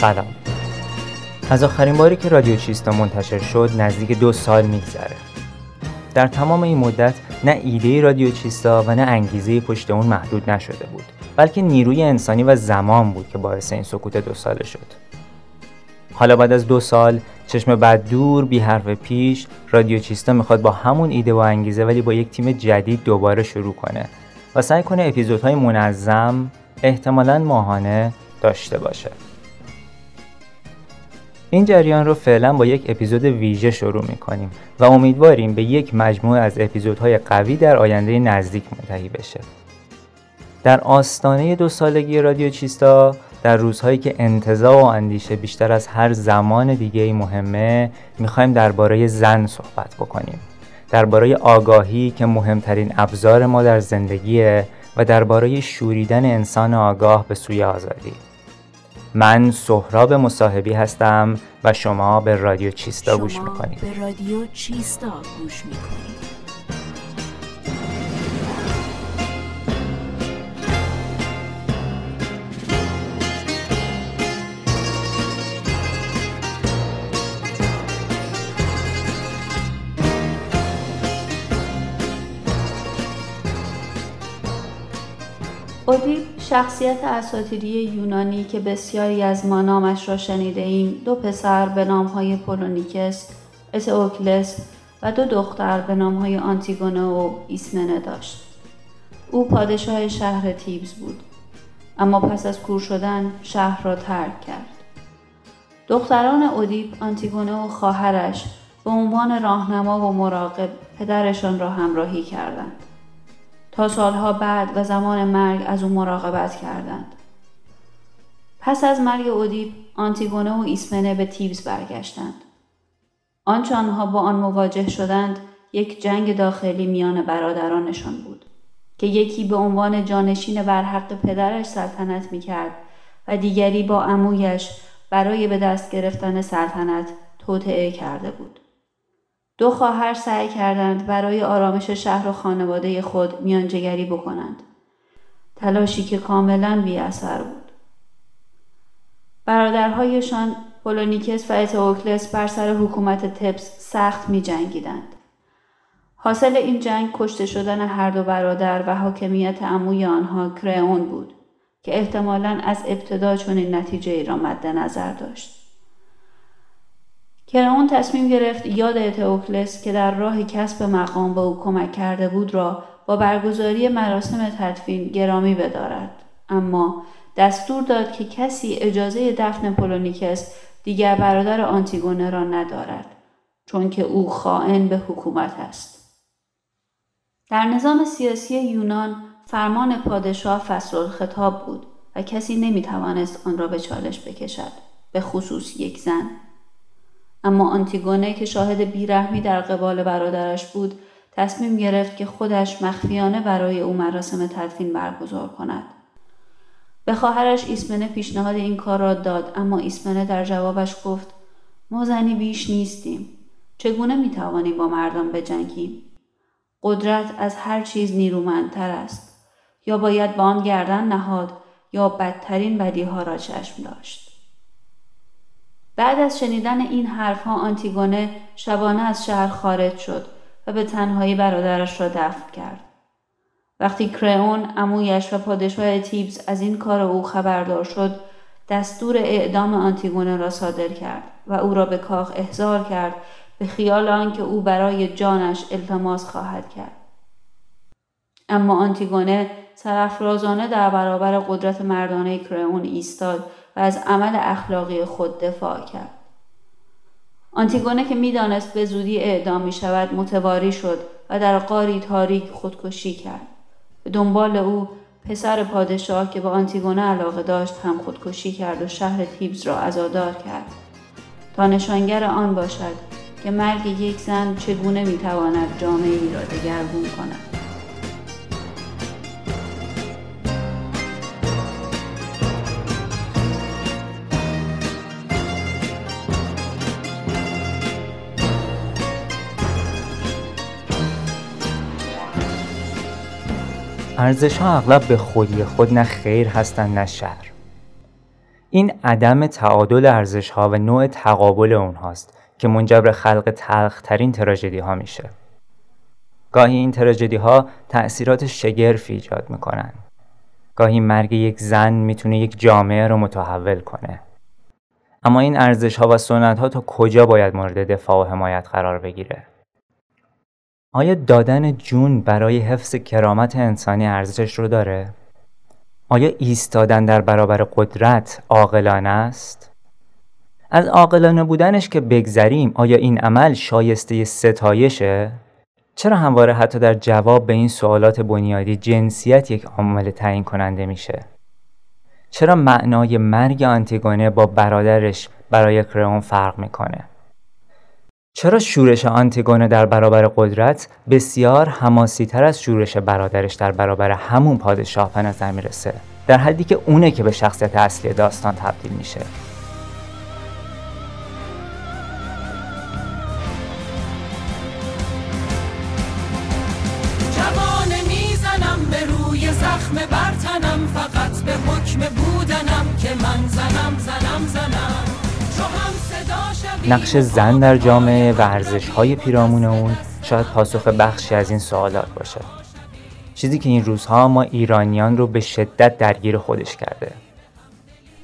سلام. از آخرین باری که رادیو چیستا منتشر شد نزدیک دو سال میگذره. در تمام این مدت نه ایده رادیو چیستا و نه انگیزه پشت اون محدود نشده بود بلکه نیروی انسانی و زمان بود که باعث این سکوت دو ساله شد. حالا بعد از دو سال چشم بعد دور بی حرف پیش رادیو چیستا می‌خواد با همون ایده و انگیزه ولی با یک تیم جدید دوباره شروع کنه و سعی کنه اپیزودهای منظم احتمالا ماهانه داشته باشه. این جریان رو فعلا با یک اپیزود ویژه شروع می‌کنیم و امیدواریم به یک مجموعه از اپیزودهای قوی در آینده نزدیک منتهی بشه. در آستانه دو سالگی رادیو چیستا در روزهایی که انتظار و اندیشه بیشتر از هر زمان دیگه مهمه می‌خوایم درباره زن صحبت بکنیم. درباره آگاهی که مهمترین ابزار ما در زندگیه و درباره شوریدن انسان آگاه به سوی آزادی. من سهراب مصاحبی هستم و شما به رادیو چیستا گوش می‌کنید. به رادیو چیستا گوش می‌کنید. شخصیت اساطیری یونانی که بسیاری از ما نامش را شنیده ایم دو پسر به نامهای پولونیکس، اتئوکلس و دو دختر به نامهای آنتیگونه و ایسمنه داشت. او پادشاه شهر تیبز بود اما پس از کور شدن شهر را ترک کرد. دختران اودیپ آنتیگونه و خواهرش به عنوان راهنما و مراقب پدرشان را همراهی کردند. تا سالها بعد و زمان مرگ از او مراقبت کردند. پس از مرگ اودیپ آنتیگونه و ایسمنه به تیبز برگشتند. آنچه آنها با آن مواجه شدند یک جنگ داخلی میان برادرانشان بود که یکی به عنوان جانشین بر حق پدرش سلطنت می‌کرد و دیگری با عمویش برای به دست گرفتن سلطنت توطعه کرده بود. دو خواهر سعی کردند برای آرامش شهر و خانواده خود میانجیگری بکنند. تلاشی که کاملا بی اثر بود. برادرهایشان پولونیکس و اتئوکلس بر سر حکومت تبس سخت می جنگیدند. حاصل این جنگ کشته شدن هر دو برادر و حاکمیت عموی آنها کرئون بود که احتمالا از ابتدا چنین نتیجه ای را مد نظر داشت. کرئون تصمیم گرفت یاد اتئوکلس که در راه کسب مقام به او کمک کرده بود را با برگزاری مراسم تدفین گرامی بدارد. اما دستور داد که کسی اجازه دفن پولونیکس دیگر برادر آنتیگونه را ندارد چون که او خائن به حکومت است. در نظام سیاسی یونان فرمان پادشاه فصل خطاب بود و کسی نمی توانست آن را به چالش بکشد به خصوص یک زن. اما آنتیگونه که شاهد بیرحمی در قبال برادرش بود تصمیم گرفت که خودش مخفیانه برای او مراسم تدفین برگزار کند. به خواهرش ایسمنه پیشنهاد این کار را داد اما ایسمنه در جوابش گفت ما زنی بیش نیستیم. چگونه می‌توانیم با مردان بجنگیم؟ قدرت از هر چیز نیرومندتر است. یا باید با آن گردن نهاد یا بدترین بدیها را چشم داشت. بعد از شنیدن این حرفها آنتیگونه شبانه از شهر خارج شد و به تنهایی برادرش را دفن کرد. وقتی کرئون امویش و پادشاه تیبز از این کار او خبردار شد دستور اعدام آنتیگونه را صادر کرد و او را به کاخ احضار کرد به خیال آنکه او برای جانش التماس خواهد کرد اما آنتیگونه سرافرازانه در برابر قدرت مردانه کرئون ایستاد از عمل اخلاقی خود دفاع کرد. آنتیگونه که می‌دانست به زودی اعدام می شود متواری شد و در قاری تاریک خودکشی کرد. به دنبال او پسر پادشاه که به آنتیگونه علاقه داشت هم خودکشی کرد و شهر تیبز را ازادار کرد تا نشانگر آن باشد که مرگ یک زن چگونه می‌تواند جامعه ای را دگرگون کند. ارزش ها اغلب به خودی خود نه خیر هستند نه شر این عدم تعادل ارزش ها و نوع تقابل اونهاست که منجر خلق تلخترین تراژدی ها میشه. گاهی این تراژدی ها تأثیرات شگرفی ایجاد می‌کنن. گاهی مرگ یک زن می‌تونه یک جامعه رو متحول کنه. اما این ارزش ها و سنت ها تا کجا باید مورد دفاع و حمایت قرار بگیره؟ آیا دادن جون برای حفظ کرامت انسانی ارزشش رو داره؟ آیا ایستادن در برابر قدرت عاقلانه است؟ از عاقلانه بودنش که بگذریم آیا این عمل شایسته ستایشه؟ چرا همواره حتی در جواب به این سوالات بنیادی جنسیت یک عامل تعیین کننده میشه؟ چرا معنای مرگ آنتیگونه با برادرش برای کرئون فرق می‌کنه؟ چرا شورش آنتیگونه در برابر قدرت بسیار حماسی تر از شورش برادرش در برابر همون پادشاه به نظر می‌رسه؟ در حدی که اونه که به شخصیت اصلی داستان تبدیل میشه. نقش زن در جامعه و ارزش های پیرامون اون شاید پاسخ بخشی از این سوالات باشه چیزی که این روزها ما ایرانیان رو به شدت درگیر خودش کرده.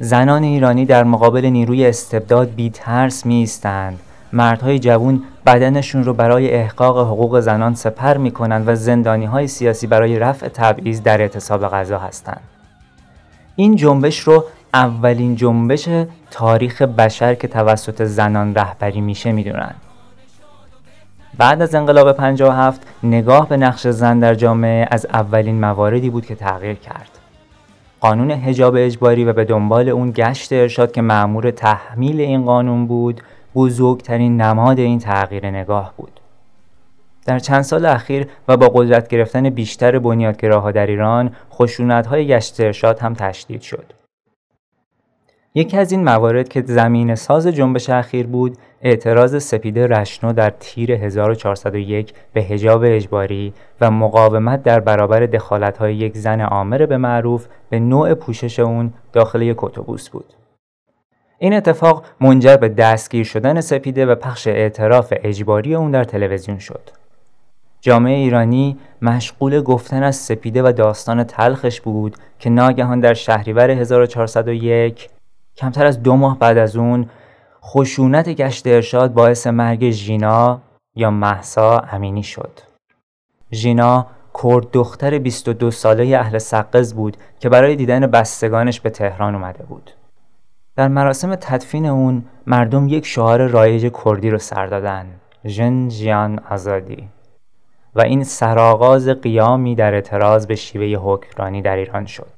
زنان ایرانی در مقابل نیروی استبداد بی ترس می ایستند مردهای جوون بدنشون رو برای احقاق حقوق زنان سپر می کنند و زندانی های سیاسی برای رفع تبعیض در اعتصاب غذا هستند. این جنبش رو اولین جنبش تاریخ بشر که توسط زنان رهبری میشه می‌دونن. بعد از انقلاب 57 نگاه به نقش زن در جامعه از اولین مواردی بود که تغییر کرد. قانون حجاب اجباری و به دنبال اون گشت ارشاد که معمور تحمیل این قانون بود بزرگترین نماد این تغییر نگاه بود. در چند سال اخیر و با قدرت گرفتن بیشتر بنیادگراها در ایران خشونت های گشت ارشاد هم تشدید شد. یکی از این موارد که زمین ساز جنبش اخیر بود اعتراض سپیده رشنو در تیر 1401 به هجاب اجباری و مقاومت در برابر های یک زن عامر به معروف به نوع پوشش اون داخل یک اتوبوس بود. این اتفاق منجر به دستگیر شدن سپیده و پخش اعتراف اجباری اون در تلویزیون شد. جامعه ایرانی مشغول گفتن از سپیده و داستان تلخش بود که ناگهان در شهریور 1401 کمتر از دو ماه بعد از اون خشونت گشت ارشاد باعث مرگ ژینا یا محسا امینی شد. ژینا کرد دختر 22 ساله اهل سقز بود که برای دیدن بستگانش به تهران اومده بود. در مراسم تدفین اون مردم یک شعار رایج کردی رو سر دادن ژن جیان آزادی و این سرآغاز قیامی در اعتراض به شیوه حکمرانی در ایران شد.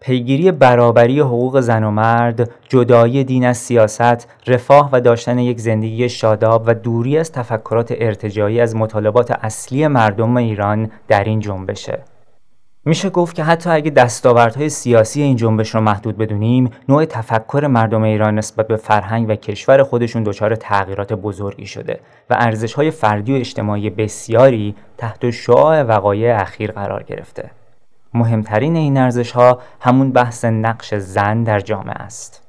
پیگیری برابری حقوق زن و مرد، جدایی دین از سیاست، رفاه و داشتن یک زندگی شاداب و دوری از تفکرات ارتجایی از مطالبات اصلی مردم ایران در این جنبشه. میشه گفت که حتی اگه دستاوردهای سیاسی این جنبش رو محدود بدونیم، نوع تفکر مردم ایران نسبت به فرهنگ و کشور خودشون دچار تغییرات بزرگی شده و ارزشهای فردی و اجتماعی بسیاری تحت شعاع وقایع اخیر قرار گرفته. مهمترین این ارزش ها همون بحث نقش زن در جامعه است.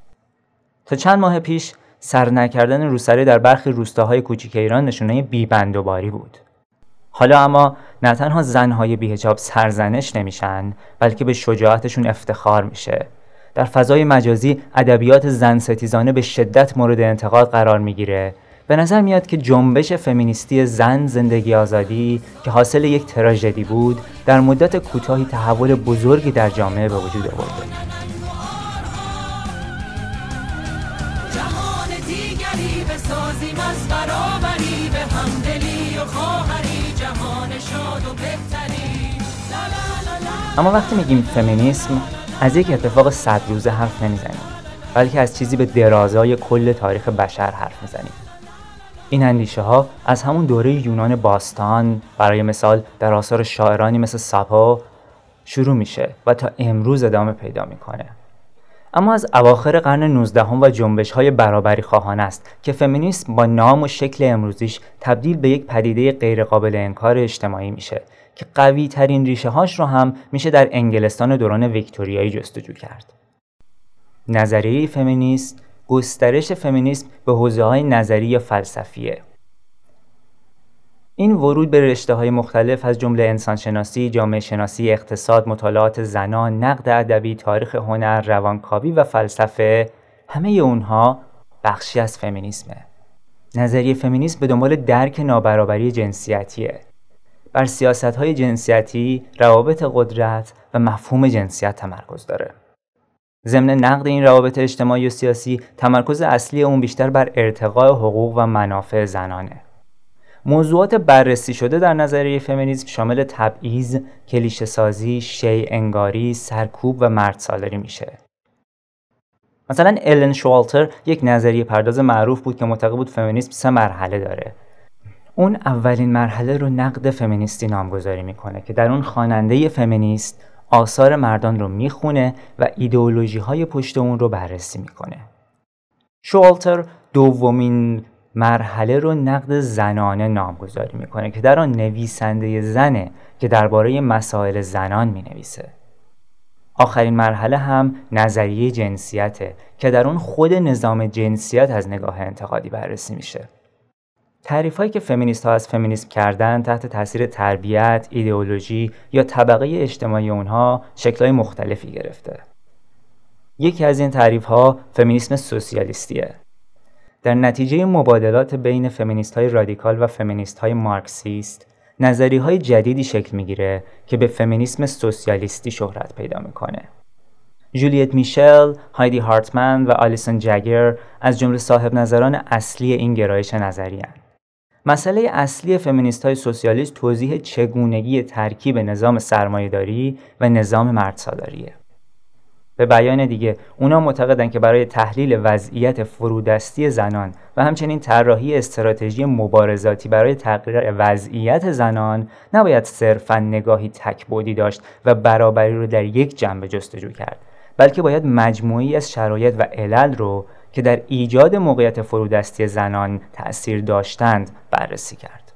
تا چند ماه پیش سر نکردن روسری در برخی روستاهای کوچیک ایران نشونه بیبندوباری بود. حالا اما نه تنها زنهای بیهجاب سرزنش نمیشن بلکه به شجاعتشون افتخار میشه. در فضای مجازی ادبیات زن ستیزانه به شدت مورد انتقاد قرار می‌گیره به نظر میاد که جنبش فمینیستی زن زندگی آزادی که حاصل یک تراژدی بود در مدت کوتاهی تحول بزرگی در جامعه به وجود آورده. اما وقتی میگیم فمینیسم از یک اتفاق صد روزه حرف نمی‌زنیم بلکه از چیزی به درازای کل تاریخ بشر حرف می‌زنیم. این اندیشه ها از همون دوره یونان باستان برای مثال در آثار شاعرانی مثل ساپو شروع میشه و تا امروز ادامه پیدا می‌کنه اما از اواخر قرن 19 و جنبش های برابری خواهان است که فمینیسم با نام و شکل امروزیش تبدیل به یک پدیده غیرقابل انکار اجتماعی میشه که قوی ترین ریشه هاش رو هم میشه در انگلستان دوران ویکتوریایی جستجو کرد. نظریه فمینیست گسترش فمینیسم به حوزه های نظری یا فلسفیه. این ورود به رشته های مختلف از جمله انسانشناسی، جامعه شناسی، اقتصاد، مطالعات زنان، نقد ادبی، تاریخ هنر، روانکاوی و فلسفه همه اونها بخشی از فمینیسمه. نظریه فمینیسم به دنبال درک نابرابری جنسیتیه. بر سیاست های جنسیتی، روابط قدرت و مفهوم جنسیت تمرکز داره. ضمن نقد این روابط اجتماعی و سیاسی تمرکز اصلی اون بیشتر بر ارتقاء حقوق و منافع زنانه. موضوعات بررسی شده در نظریه فمینیسم شامل تبعیض، کلیشه سازی، شی انگاری، سرکوب و مرد سالاری میشه. مثلا الن شوالتر یک نظریه پرداز معروف بود که معتقد بود فمینیسم سه مرحله داره. اون اولین مرحله رو نقد فمینیستی نامگذاری می‌کنه که در اون خواننده فمینیست آثار مردان رو می‌خونه و ایدئولوژی های پشت اون رو بررسی می‌کنه. شوالتر دومین مرحله رو نقد زنانه نامگذاری می‌کنه که در آن نویسنده زنه که درباره مسائل زنان می‌نویسه. آخرین مرحله هم نظریه جنسیته که در اون خود نظام جنسیت از نگاه انتقادی بررسی میشه. تعریف هایی که فمینیست ها از فمینیسم کردن تحت تاثیر تربیت، ایدئولوژی یا طبقه اجتماعی اونها شکلهای مختلفی گرفته. یکی از این تعریف ها فمینیسم سوسیالیستیه. در نتیجه مبادلات بین فمینیست های رادیکال و فمینیست های مارکسیست نظری های جدیدی شکل می‌گیره که به فمینیسم سوسیالیستی شهرت پیدا می‌کنه. جولیت میشل، هایدی هارتمن و آلیسون جگر از جمله صاحب نظران اصلی این گرایش نظری مسئله اصلی فمینیست های سوسیالیست توضیح چگونگی ترکیب نظام سرمایهداری و نظام مردسالاریه. به بیان دیگه اونا معتقدن که برای تحلیل وضعیت فرودستی زنان و همچنین طراحی استراتژی مبارزاتی برای تغییر وضعیت زنان نباید صرفا نگاهی تکبودی داشت و برابری رو در یک جنبه جستجو کرد بلکه باید مجموعی از شرایط و علل رو که در ایجاد موقعیت فرودستی زنان تأثیر داشتند بررسی کرد.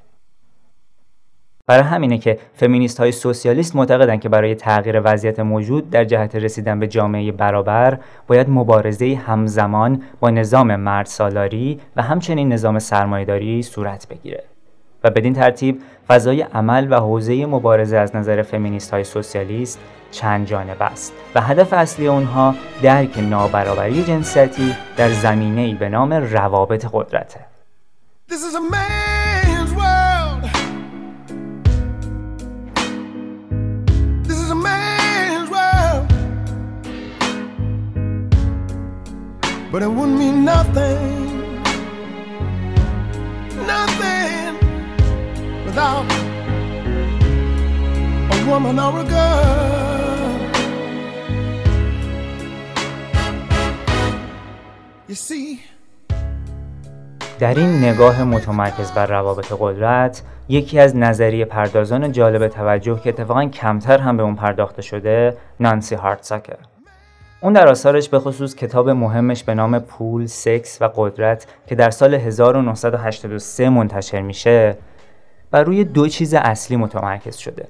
برای همینه که فمینیست های سوسیالیست معتقدند که برای تغییر وضعیت موجود در جهت رسیدن به جامعه برابر باید مبارزه همزمان با نظام مرد سالاری و همچنین نظام سرمایهداری صورت بگیره. و بدین ترتیب فضای عمل و حوزه مبارزه از نظر فمینیست های سوسیالیست چند جانب است و هدف اصلی اونها درک نابرابری جنسیتی در زمینه ای به نام روابط قدرته This is a man's world. This is a man's world. But it wouldn't mean nothing, nothing without a woman or a girl. در این نگاه متمرکز بر روابط قدرت یکی از نظریه پردازان جالب توجه که اتفاقا کمتر هم به اون پرداخته شده نانسی هارتساکه اون در آثارش به خصوص کتاب مهمش به نام پول، سکس و قدرت که در سال 1983 منتشر میشه بر روی دو چیز اصلی متمرکز شده.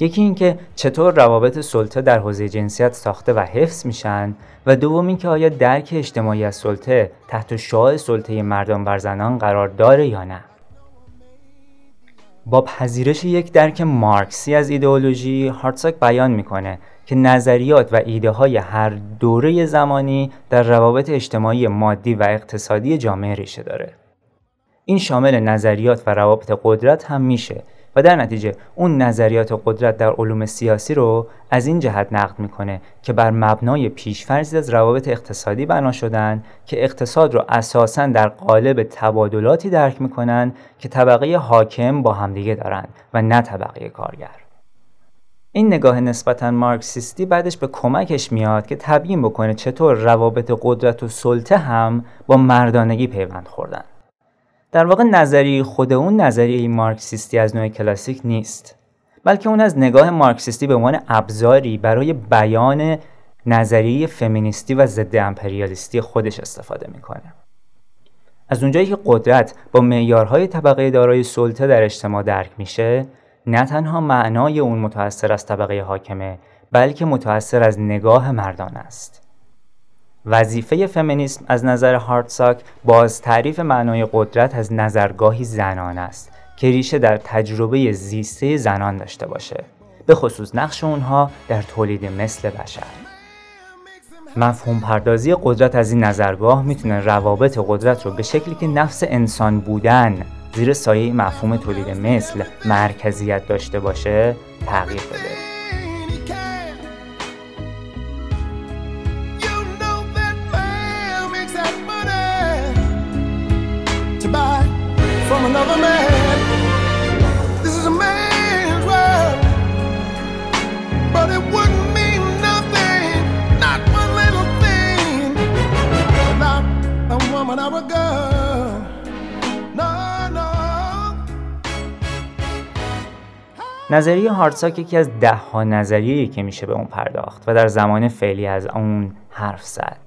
یکی اینکه چطور روابط سلطه در حوزه جنسیت ساخته و حفظ میشن و دوم اینکه آیا درک اجتماعی از سلطه تحت شعاع سلطه مردان بر زنان قرار داره یا نه؟ با پذیرش یک درک مارکسی از ایدئولوژی هارتساک بیان می‌کنه که نظریات و ایده های هر دوره زمانی در روابط اجتماعی مادی و اقتصادی جامعه ریشه داره. این شامل نظریات و روابط قدرت هم میشه و در نتیجه اون نظریات قدرت در علوم سیاسی رو از این جهت نقد می‌کنه که بر مبنای پیشفرضی از روابط اقتصادی بنا شدن که اقتصاد رو اساسا در قالب تبادلاتی درک می‌کنن که طبقه حاکم با همدیگه دارن و نه طبقه کارگر. این نگاه نسبتا مارکسیستی بعدش به کمکش میاد که تبیین بکنه چطور روابط قدرت و سلطه هم با مردانگی پیوند خوردن. در واقع نظریه خود اون نظریه مارکسیستی از نوع کلاسیک نیست بلکه اون از نگاه مارکسیستی به عنوان ابزاری برای بیان نظریه فمینیستی و ضد امپریالیستی خودش استفاده می‌کنه. از اونجایی که قدرت با معیارهای طبقه دارای سلطه در اجتماع درک میشه نه تنها معنای اون متأثر از طبقه حاکمه بلکه متأثر از نگاه مردان است. وظیفه فمینیسم از نظر هارتساک باز تعریف معنای قدرت از نظرگاهی زنان است که ریشه در تجربه زیسته زنان داشته باشه. به خصوص نقش اونها در تولید مثل بشر. مفهوم پردازی قدرت از این نظرگاه می‌تونه روابط قدرت رو به شکلی که نفس انسان بودن زیر سایه مفهوم تولید مثل مرکزیت داشته باشه تغییر بده. نظریه هارتساک یکی از ده ها نظریه که میشه به اون پرداخت و در زمان فعلی از اون حرف زد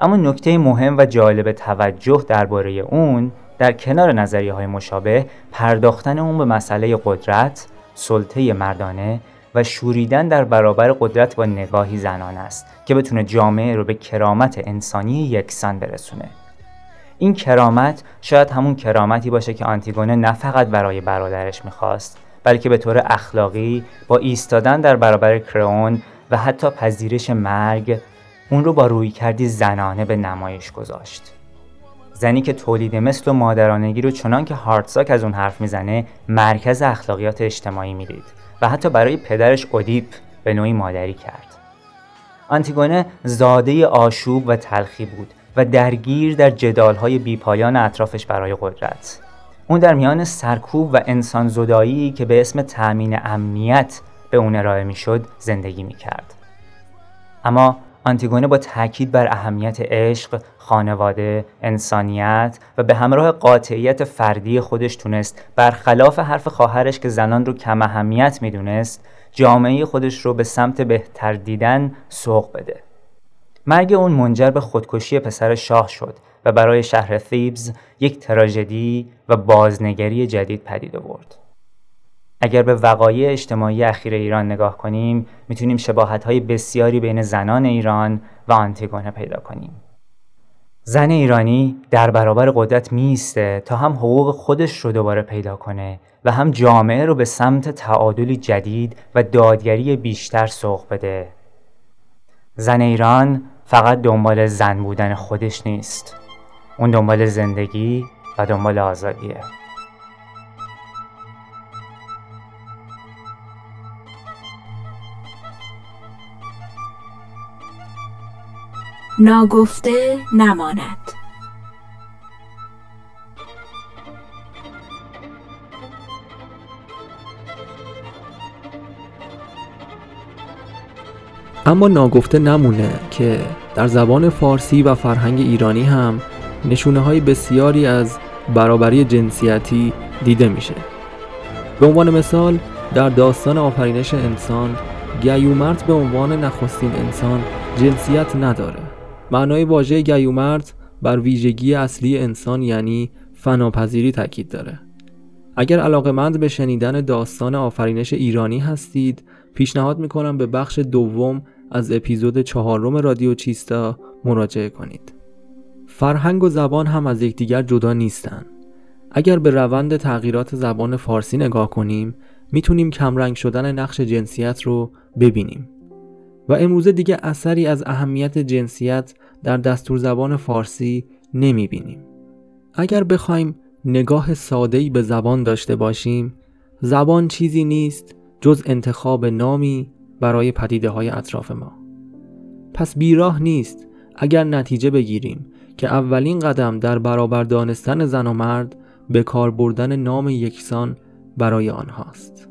اما نکته مهم و جالب توجه درباره اون در کنار نظریه های مشابه پرداختن اون به مسئله قدرت، سلطه مردانه و شوریدن در برابر قدرت با نگاهی زنان است که بتونه جامعه رو به کرامت انسانی یکسان برسونه. این کرامت شاید همون کرامتی باشه که آنتیگونه نه فقط برای برادرش می‌خواست بلکه به طور اخلاقی با ایستادن در برابر کرون و حتی پذیرش مرگ اون رو با روی کردی زنانه به نمایش گذاشت. زنی که تولید مثل و مادرانگی رو چنان که هارتزاک از اون حرف می‌زنه مرکز اخلاقیات اجتماعی می‌دید و حتی برای پدرش اودیپ به نوعی مادری کرد. آنتیگونه زاده آشوب و تلخی بود و درگیر در جدالهای بیپایان اطرافش برای قدرت. اون در میان سرکوب و انسان زدایی که به اسم تأمین امنیت به اون ارائه می‌شد زندگی می‌کرد. اما آنتیگونه با تاکید بر اهمیت عشق، خانواده، انسانیت و به همراه قاطعیت فردی خودش تونست برخلاف حرف خواهرش که زنان رو کم اهمیت می‌دونست جامعه خودش رو به سمت بهتر دیدن سوق بده. مرگ اون منجر به خودکشی پسر شاه شد و برای شهر ثیبز یک تراژدی و بازنگری جدید پدید آورد. اگر به وقایع اجتماعی اخیر ایران نگاه کنیم می‌تونیم شباهت های بسیاری بین زنان ایران و آنتیگونه پیدا کنیم. زن ایرانی در برابر قدرت میسته تا هم حقوق خودش رو دوباره پیدا کنه و هم جامعه رو به سمت تعادلی جدید و دادگری بیشتر سوق بده. زن ایران فقط دنبال زن بودن خودش نیست. اون دنبال زندگی و دنبال آزادیه. ناگفته نماند اما ناگفته نمونه که در زبان فارسی و فرهنگ ایرانی هم نشونه های بسیاری از برابری جنسیتی دیده میشه. به عنوان مثال در داستان آفرینش انسان گیومرد به عنوان نخستین انسان جنسیت نداره. معنای واژه گیومرد بر ویژگی اصلی انسان یعنی فناپذیری تاکید داره. اگر علاقمند به شنیدن داستان آفرینش ایرانی هستید پیشنهاد می‌کنم به بخش دوم از اپیزود چهارم رادیو چیستا مراجعه کنید. فرهنگ و زبان هم از یکدیگر جدا نیستن. اگر به روند تغییرات زبان فارسی نگاه کنیم می‌تونیم کمرنگ شدن نقش جنسیت رو ببینیم. و امروزه دیگه اثری از اهمیت جنسیت در دستور زبان فارسی نمی بینیم. اگر بخوایم نگاه ساده‌ای به زبان داشته باشیم زبان چیزی نیست جز انتخاب نامی برای پدیده های اطراف ما. پس بیراه نیست اگر نتیجه بگیریم که اولین قدم در برابر دانستن زن و مرد به کار بردن نام یکسان برای آنهاست.